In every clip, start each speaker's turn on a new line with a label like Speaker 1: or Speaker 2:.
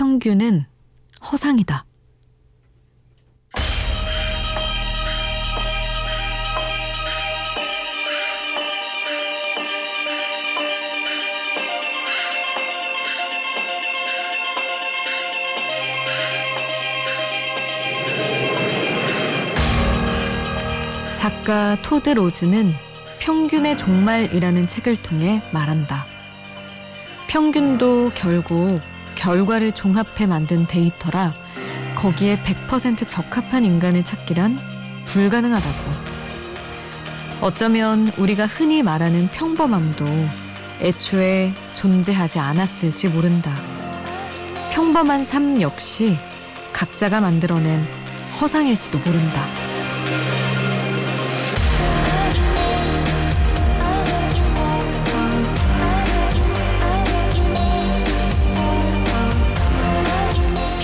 Speaker 1: 평균은 허상이다. 작가 토드 로즈는 평균의 종말이라는 책을 통해 말한다. 평균도 결국 결과를 종합해 만든 데이터라 거기에 100% 적합한 인간을 찾기란 불가능하다고. 어쩌면 우리가 흔히 말하는 평범함도 애초에 존재하지 않았을지 모른다. 평범한 삶 역시 각자가 만들어낸 허상일지도 모른다.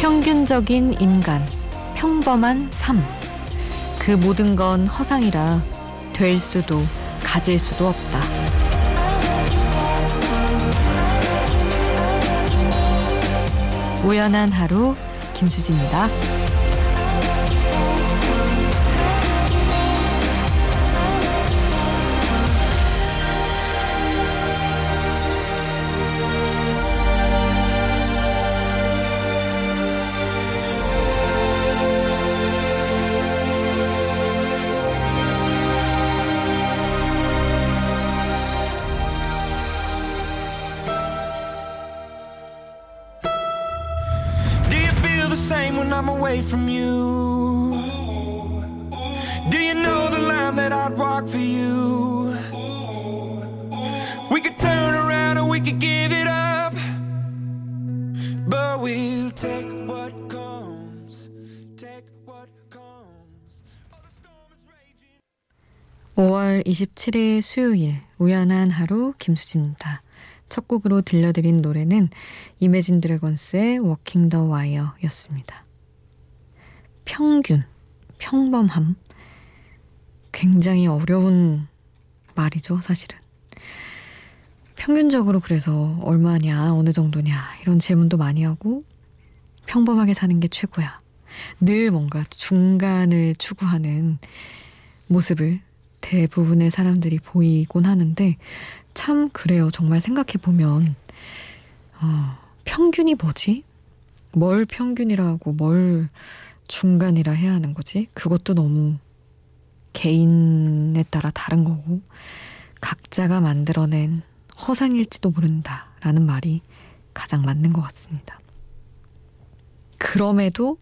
Speaker 1: 평균적인 인간, 평범한 삶. 그 모든 건 허상이라 될 수도 가질 수도 없다. 우연한 하루 김수지입니다. 5월 27일 수요일 우연한 하루 김수지입니다. 첫 곡으로 들려드린 노래는 Imagine Dragons의 Walking the Wire였습니다. 평균, 평범함. 굉장히 어려운 말이죠, 사실은. 평균적으로 그래서 얼마냐, 어느 정도냐, 이런 질문도 많이 하고, 평범하게 사는 게 최고야. 늘 뭔가 중간을 추구하는 모습을 대부분의 사람들이 보이곤 하는데 참 그래요. 정말 생각해 보면 어, 평균이 뭐지? 뭘 평균이라고 뭘 중간이라 해야 하는 거지? 그것도 너무 개인에 따라 다른 거고 각자가 만들어낸 허상일지도 모른다 라는 말이 가장 맞는 것 같습니다. 그럼에도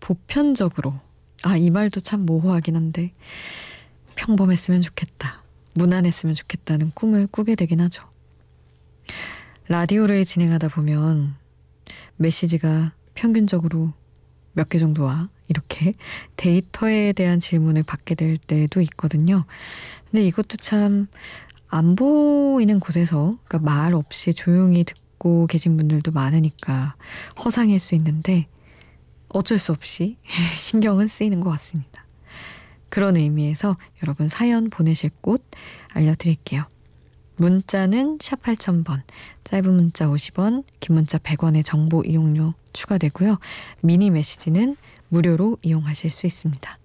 Speaker 1: 보편적으로 아, 이 말도 참 모호하긴 한데 평범했으면 좋겠다. 무난했으면 좋겠다는 꿈을 꾸게 되긴 하죠. 라디오를 진행하다 보면 메시지가 평균적으로 몇 개 정도 와. 이렇게 데이터에 대한 질문을 받게 될 때도 있거든요. 근데 이것도 참 안 보이는 곳에서 그러니까 말 없이 조용히 듣고 계신 분들도 많으니까 허상일 수 있는데 어쩔 수 없이 신경은 쓰이는 것 같습니다. 그런 의미에서 여러분 사연 보내실 곳 알려드릴게요. 문자는 샵 8000번, 짧은 문자 50원, 긴 문자 100원의 정보 이용료 추가되고요. 미니 메시지는 무료로 이용하실 수 있습니다.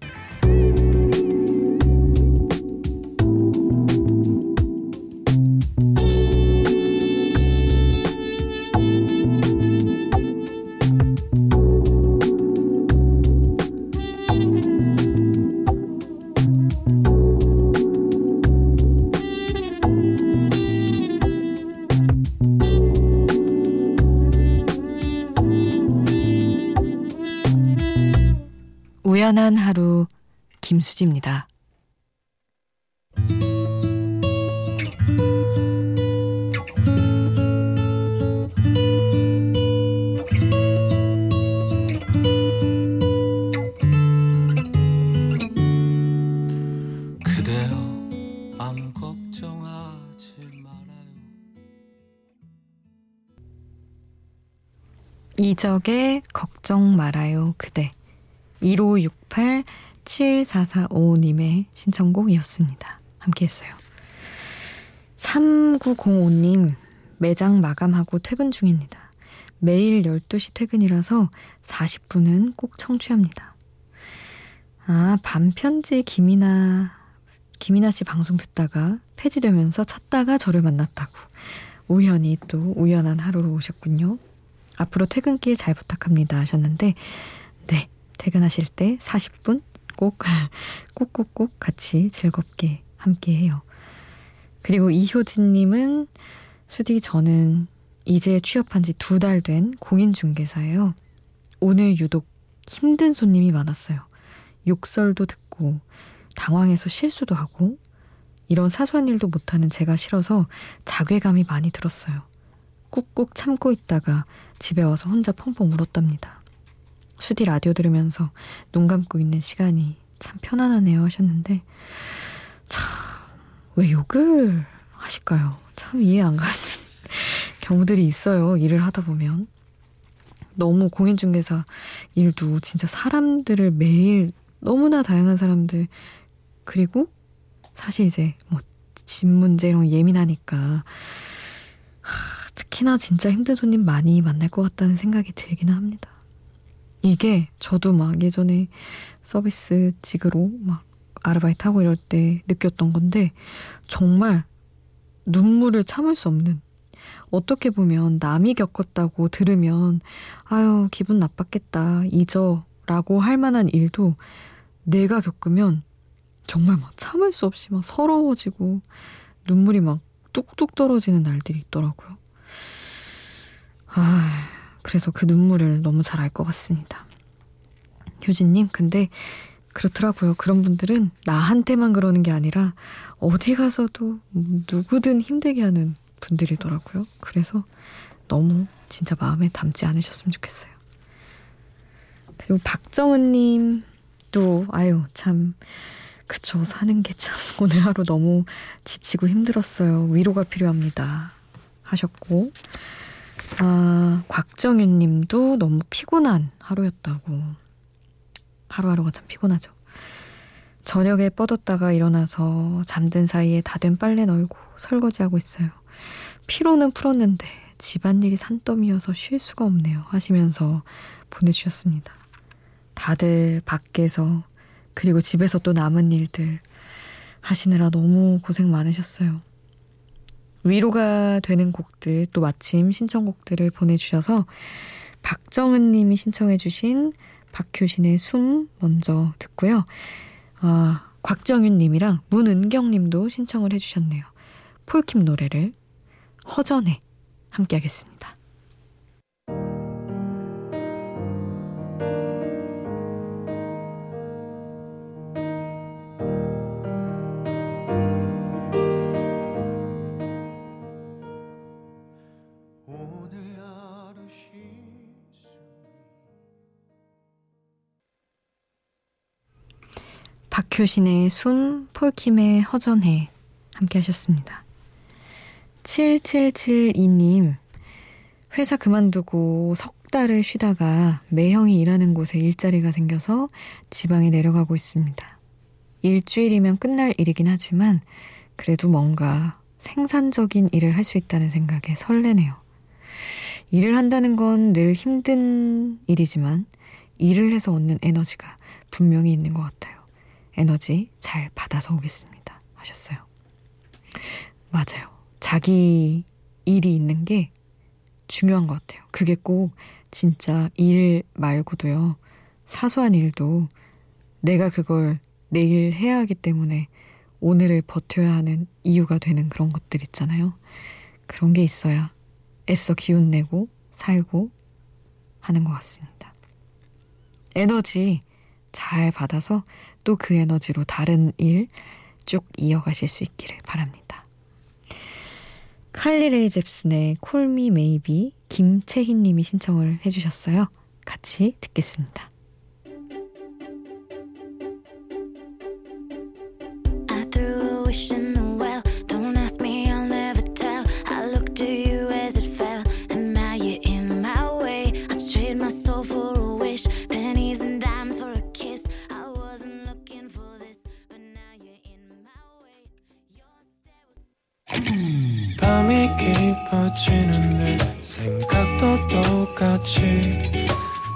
Speaker 1: 우연한 하루 김수지입니다. 이적의 걱정 말아요 그대 1568-7445님의 신청곡이었습니다. 함께 했어요. 3905님, 매장 마감하고 퇴근 중입니다. 매일 12시 퇴근이라서 40분은 꼭 청취합니다. 아, 반편지 김이나, 김이나 씨 방송 듣다가 폐지되면서 찾다가 저를 만났다고. 우연히 또 우연한 하루로 오셨군요. 앞으로 퇴근길 잘 부탁합니다 하셨는데, 네, 퇴근하실 때 40분 꼭, 꼭꼭꼭 같이 즐겁게 함께 해요. 그리고 이효진님은 수디 저는 이제 취업한 지 두 달 된 공인중개사예요. 오늘 유독 힘든 손님이 많았어요. 욕설도 듣고 당황해서 실수도 하고 이런 사소한 일도 못하는 제가 싫어서 자괴감이 많이 들었어요. 꾹꾹 참고 있다가 집에 와서 혼자 펑펑 울었답니다. 수디 라디오 들으면서 눈 감고 있는 시간이 참 편안하네요 하셨는데 참 왜 욕을 하실까요? 참 이해 안 가는 경우들이 있어요. 일을 하다 보면. 너무 공인중개사 일도 진짜 사람들을 매일 너무나 다양한 사람들 그리고 사실 이제 뭐 집 문제 이런 예민하니까 하, 특히나 진짜 힘든 손님 많이 만날 것 같다는 생각이 들기는 합니다. 이게 저도 막 예전에 서비스 직으로 막 아르바이트 하고 이럴 때 느꼈던 건데 정말 눈물을 참을 수 없는 어떻게 보면 남이 겪었다고 들으면 아유 기분 나빴겠다 잊어 라고 할 만한 일도 내가 겪으면 정말 막 참을 수 없이 막 서러워지고 눈물이 막 뚝뚝 떨어지는 날들이 있더라고요. 아, 그래서 그 눈물을 너무 잘 알 것 같습니다. 효진님, 근데 그렇더라고요. 그런 분들은 나한테만 그러는 게 아니라 어디 가서도 누구든 힘들게 하는 분들이더라고요. 그래서 너무 진짜 마음에 담지 않으셨으면 좋겠어요. 그리고 박정은님도 아유 참 그쵸 사는 게 참 오늘 하루 너무 지치고 힘들었어요. 위로가 필요합니다. 하셨고 아 곽정윤 님도 너무 피곤한 하루였다고 하루하루가 참 피곤하죠. 저녁에 뻗었다가 일어나서 잠든 사이에 다 된 빨래 널고 설거지하고 있어요. 피로는 풀었는데 집안일이 산더미여서 쉴 수가 없네요. 하시면서 보내주셨습니다. 다들 밖에서 그리고 집에서 또 남은 일들 하시느라 너무 고생 많으셨어요. 위로가 되는 곡들 또 마침 신청곡들을 보내주셔서 박정은 님이 신청해 주신 박효신의 숨 먼저 듣고요. 아, 곽정윤 님이랑 문은경 님도 신청을 해주셨네요. 폴킴 노래를 허전해 함께 하겠습니다. 박효신의 숨, 폴킴의 허전해 함께 하셨습니다. 7772님, 회사 그만두고 석 달을 쉬다가 매형이 일하는 곳에 일자리가 생겨서 지방에 내려가고 있습니다. 일주일이면 끝날 일이긴 하지만 그래도 뭔가 생산적인 일을 할 수 있다는 생각에 설레네요. 일을 한다는 건 늘 힘든 일이지만 일을 해서 얻는 에너지가 분명히 있는 것 같아요. 에너지 잘 받아서 오겠습니다. 하셨어요. 맞아요. 자기 일이 있는 게 중요한 것 같아요. 그게 꼭 진짜 일 말고도요. 사소한 일도 내가 그걸 내일 해야 하기 때문에 오늘을 버텨야 하는 이유가 되는 그런 것들 있잖아요. 그런 게 있어야 애써 기운 내고 살고 하는 것 같습니다. 에너지 잘 받아서 또 그 에너지로 다른 일 쭉 이어가실 수 있기를 바랍니다. 칼리 레이 잽슨의 콜미 메이비 김채희 님이 신청을 해주셨어요. 같이 듣겠습니다.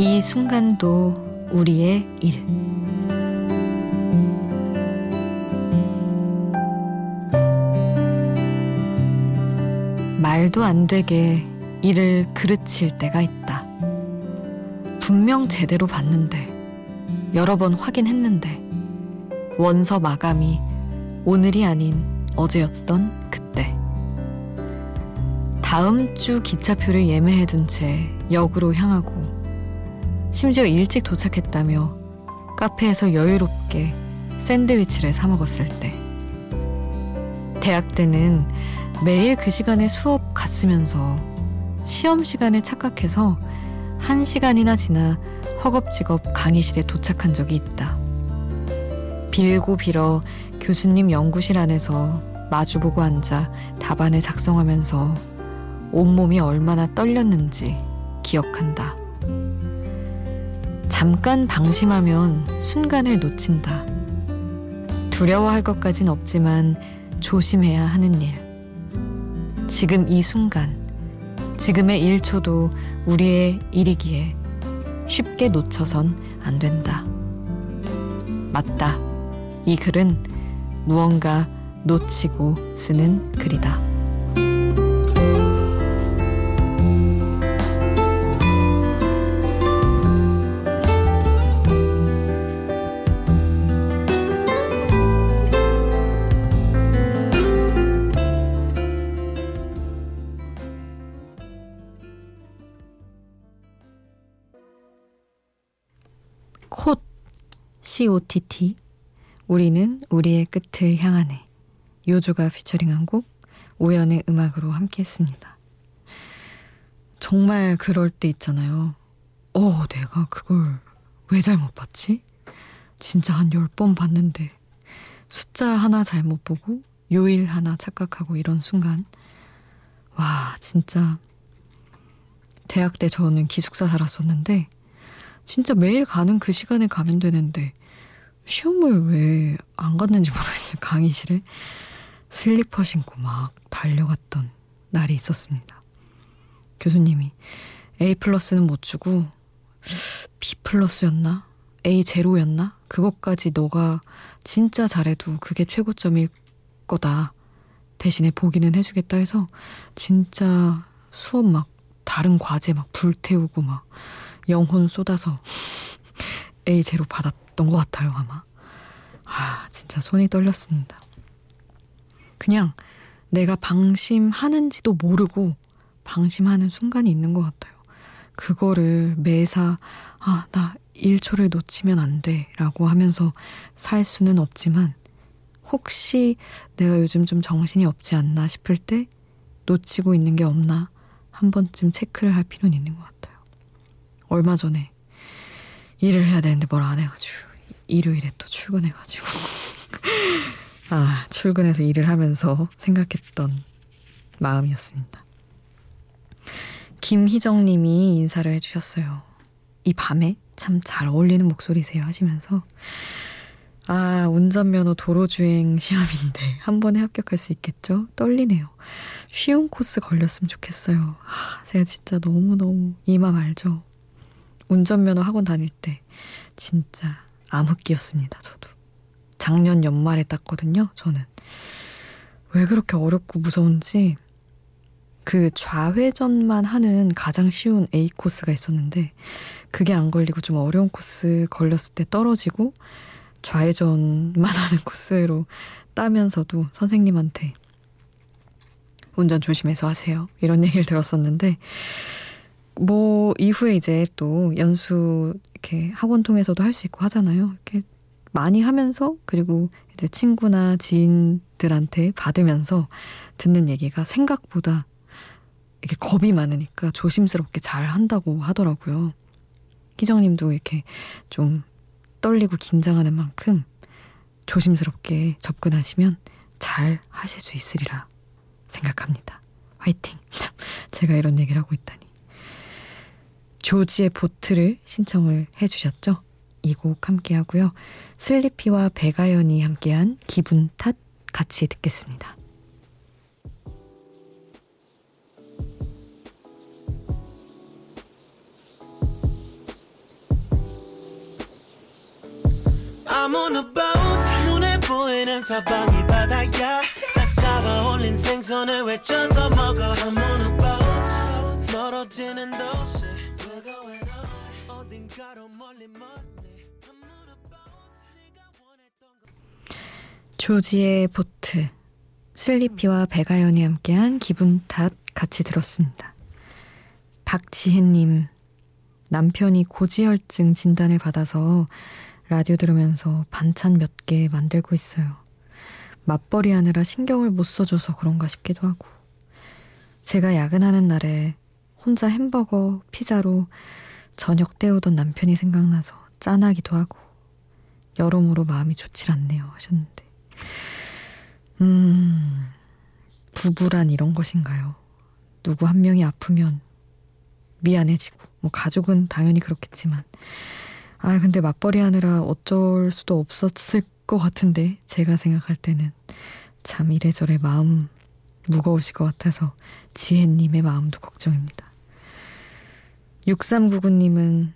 Speaker 1: 이 순간도 우리의 일 말도 안 되게 일을 그르칠 때가 있다. 분명 제대로 봤는데 여러 번 확인했는데 원서 마감이 오늘이 아닌 어제였던 그때. 다음 주 기차표를 예매해둔 채 역으로 향하고 심지어 일찍 도착했다며 카페에서 여유롭게 샌드위치를 사 먹었을 때. 대학 때는 매일 그 시간에 수업 갔으면서 시험 시간에 착각해서 한 시간이나 지나 허겁지겁 강의실에 도착한 적이 있다. 빌고 빌어 교수님 연구실 안에서 마주보고 앉아 답안을 작성하면서 온몸이 얼마나 떨렸는지 기억한다. 잠깐 방심하면 순간을 놓친다. 두려워할 것까진 없지만 조심해야 하는 일. 지금 이 순간, 지금의 1초도 우리의 일이기에 쉽게 놓쳐선 안 된다. 맞다. 이 글은 무언가 놓치고 쓰는 글이다. COTT 우리는 우리의 끝을 향하네 요조가 피처링한 곡 우연의 음악으로 함께했습니다. 정말 그럴 때 있잖아요. 어, 내가 그걸 왜 잘못 봤지? 진짜 한 열 번 봤는데 숫자 하나 잘못 보고 요일 하나 착각하고 이런 순간 와 진짜 대학 때 저는 기숙사 살았었는데 진짜 매일 가는 그 시간에 가면 되는데 시험을 왜 안 갔는지 모르겠어요. 강의실에 슬리퍼 신고 막 달려갔던 날이 있었습니다. 교수님이 A 플러스는 못 주고 B 플러스였나? A 제로였나? 그것까지 너가 진짜 잘해도 그게 최고점일 거다. 대신에 보기는 해주겠다 해서 진짜 수업 막 다른 과제 막 불태우고 막 영혼 쏟아서 A 제로 받았 던 것 같아요 아마. 아 진짜 손이 떨렸습니다. 그냥 내가 방심하는지도 모르고 방심하는 순간이 있는 것 같아요. 그거를 매사 아 나 1초를 놓치면 안 돼 라고 하면서 살 수는 없지만 혹시 내가 요즘 좀 정신이 없지 않나 싶을 때 놓치고 있는 게 없나 한 번쯤 체크를 할 필요는 있는 것 같아요. 얼마 전에 일을 해야 되는데 뭘 안 해가지고 일요일에 또 출근해가지고 아 출근해서 일을 하면서 생각했던 마음이었습니다. 김희정님이 인사를 해주셨어요. 이 밤에 참 잘 어울리는 목소리세요 하시면서 아 운전면허 도로주행 시험인데 한 번에 합격할 수 있겠죠? 떨리네요. 쉬운 코스 걸렸으면 좋겠어요. 아, 제가 진짜 너무너무 이 맘 알죠? 운전면허 학원 다닐 때 진짜 암흑기였습니다. 저도 작년 연말에 땄거든요. 저는 왜 그렇게 어렵고 무서운지 그 좌회전만 하는 가장 쉬운 A 코스가 있었는데 그게 안 걸리고 좀 어려운 코스 걸렸을 때 떨어지고 좌회전만 하는 코스로 따면서도 선생님한테 운전 조심해서 하세요. 이런 얘기를 들었었는데 뭐 이후에 이제 또 연수 이렇게 학원 통해서도 할 수 있고 하잖아요. 이렇게 많이 하면서 그리고 이제 친구나 지인들한테 받으면서 듣는 얘기가 생각보다 이렇게 겁이 많으니까 조심스럽게 잘 한다고 하더라고요. 희정님도 이렇게 좀 떨리고 긴장하는 만큼 조심스럽게 접근하시면 잘 하실 수 있으리라 생각합니다. 화이팅! 제가 이런 얘기를 하고 있다니. 조지의 보트를 신청을 해주셨죠? 이 곡 함께 하고요. 슬리피와 배가연이 함께한 기분 탓 같이 듣겠습니다. 바다야 생선을 외쳐서 먹어 I'm on a boat 멀어지는 도시 조지의 보트 슬리피와 배가연이 함께한 기분 탓 같이 들었습니다. 박지혜님 남편이 고지혈증 진단을 받아서 라디오 들으면서 반찬 몇 개 만들고 있어요. 맞벌이 하느라 신경을 못 써줘서 그런가 싶기도 하고. 제가 야근하는 날에 혼자 햄버거, 피자로 저녁 때우던 남편이 생각나서 짠하기도 하고. 여러모로 마음이 좋질 않네요. 하셨는데. 음, 부부란 이런 것인가요? 누구 한 명이 아프면 미안해지고, 뭐 가족은 당연히 그렇겠지만, 아, 근데 맞벌이 하느라 어쩔 수도 없었을 것 같은데, 제가 생각할 때는 참 이래저래 마음 무거우실 것 같아서 지혜님의 마음도 걱정입니다. 6399님은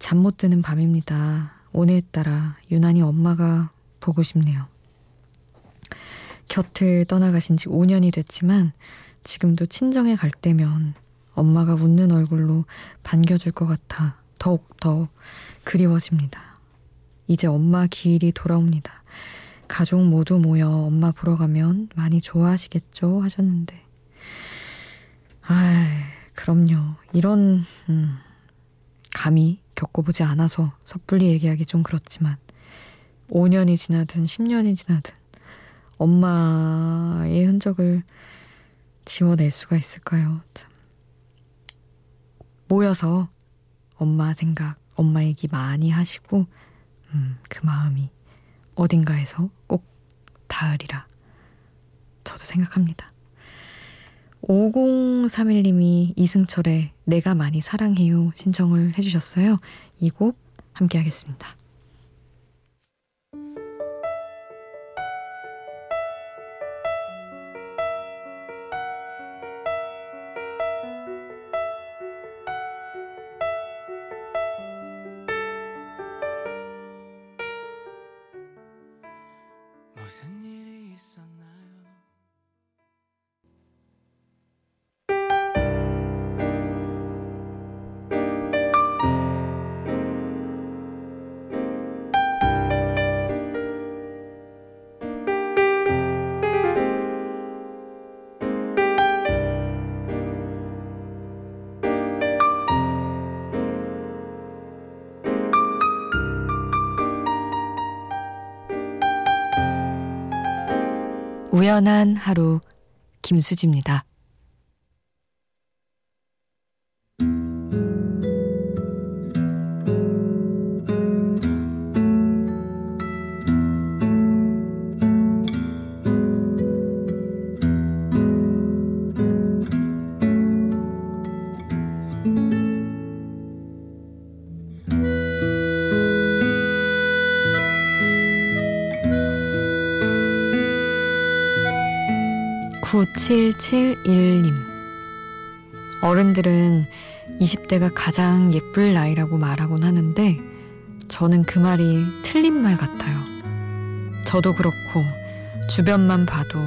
Speaker 1: 잠 못 드는 밤입니다. 오늘따라 유난히 엄마가 보고 싶네요. 곁을 떠나가신 지 5년이 됐지만 지금도 친정에 갈 때면 엄마가 웃는 얼굴로 반겨줄 것 같아 더욱더 그리워집니다. 이제 엄마 기일이 돌아옵니다. 가족 모두 모여 엄마 보러 가면 많이 좋아하시겠죠? 하셨는데. 아, 그럼요. 이런 음, 감히 겪어보지 않아서 섣불리 얘기하기 좀 그렇지만 5년이 지나든 10년이 지나든 엄마의 흔적을 지워낼 수가 있을까요? 참. 모여서 엄마 생각, 엄마 얘기 많이 하시고, 음, 그 마음이 어딘가에서 꼭 닿으리라. 저도 생각합니다. 5031님이 이승철의 내가 많이 사랑해요 신청을 해주셨어요. 이 곡 함께 하겠습니다. 우연한 하루 김수지입니다. 9771님. 어른들은 20대가 가장 예쁠 나이라고 말하곤 하는데, 저는 그 말이 틀린 말 같아요. 저도 그렇고, 주변만 봐도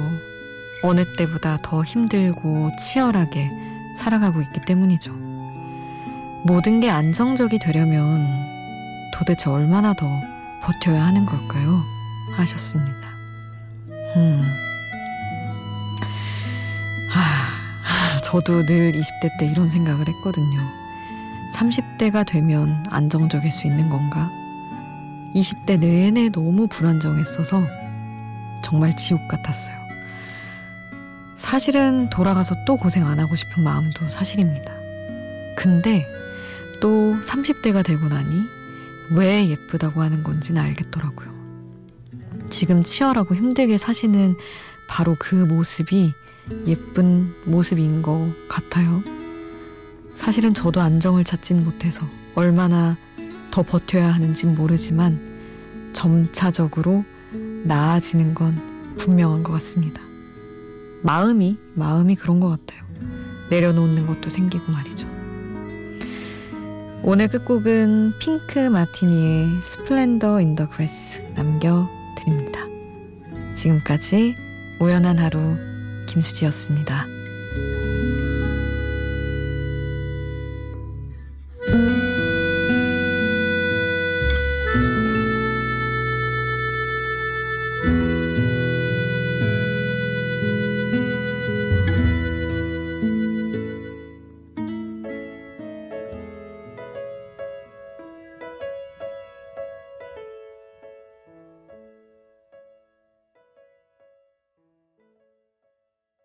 Speaker 1: 어느 때보다 더 힘들고 치열하게 살아가고 있기 때문이죠. 모든 게 안정적이 되려면 도대체 얼마나 더 버텨야 하는 걸까요? 하셨습니다. 음. 저도 늘 20대 때 이런 생각을 했거든요. 30대가 되면 안정적일 수 있는 건가? 20대 내내 너무 불안정했어서 정말 지옥 같았어요. 사실은 돌아가서 또 고생 안 하고 싶은 마음도 사실입니다. 근데 또 30대가 되고 나니 왜 예쁘다고 하는 건지는 알겠더라고요. 지금 치열하고 힘들게 사시는 바로 그 모습이 예쁜 모습인 것 같아요. 사실은 저도 안정을 찾진 못해서 얼마나 더 버텨야 하는진 모르지만 점차적으로 나아지는 건 분명한 것 같습니다. 마음이, 마음이 그런 것 같아요. 내려놓는 것도 생기고 말이죠. 오늘 끝곡은 핑크 마티니의 Splendor in the Grass 남겨드립니다. 지금까지 우연한 하루 김수지였습니다.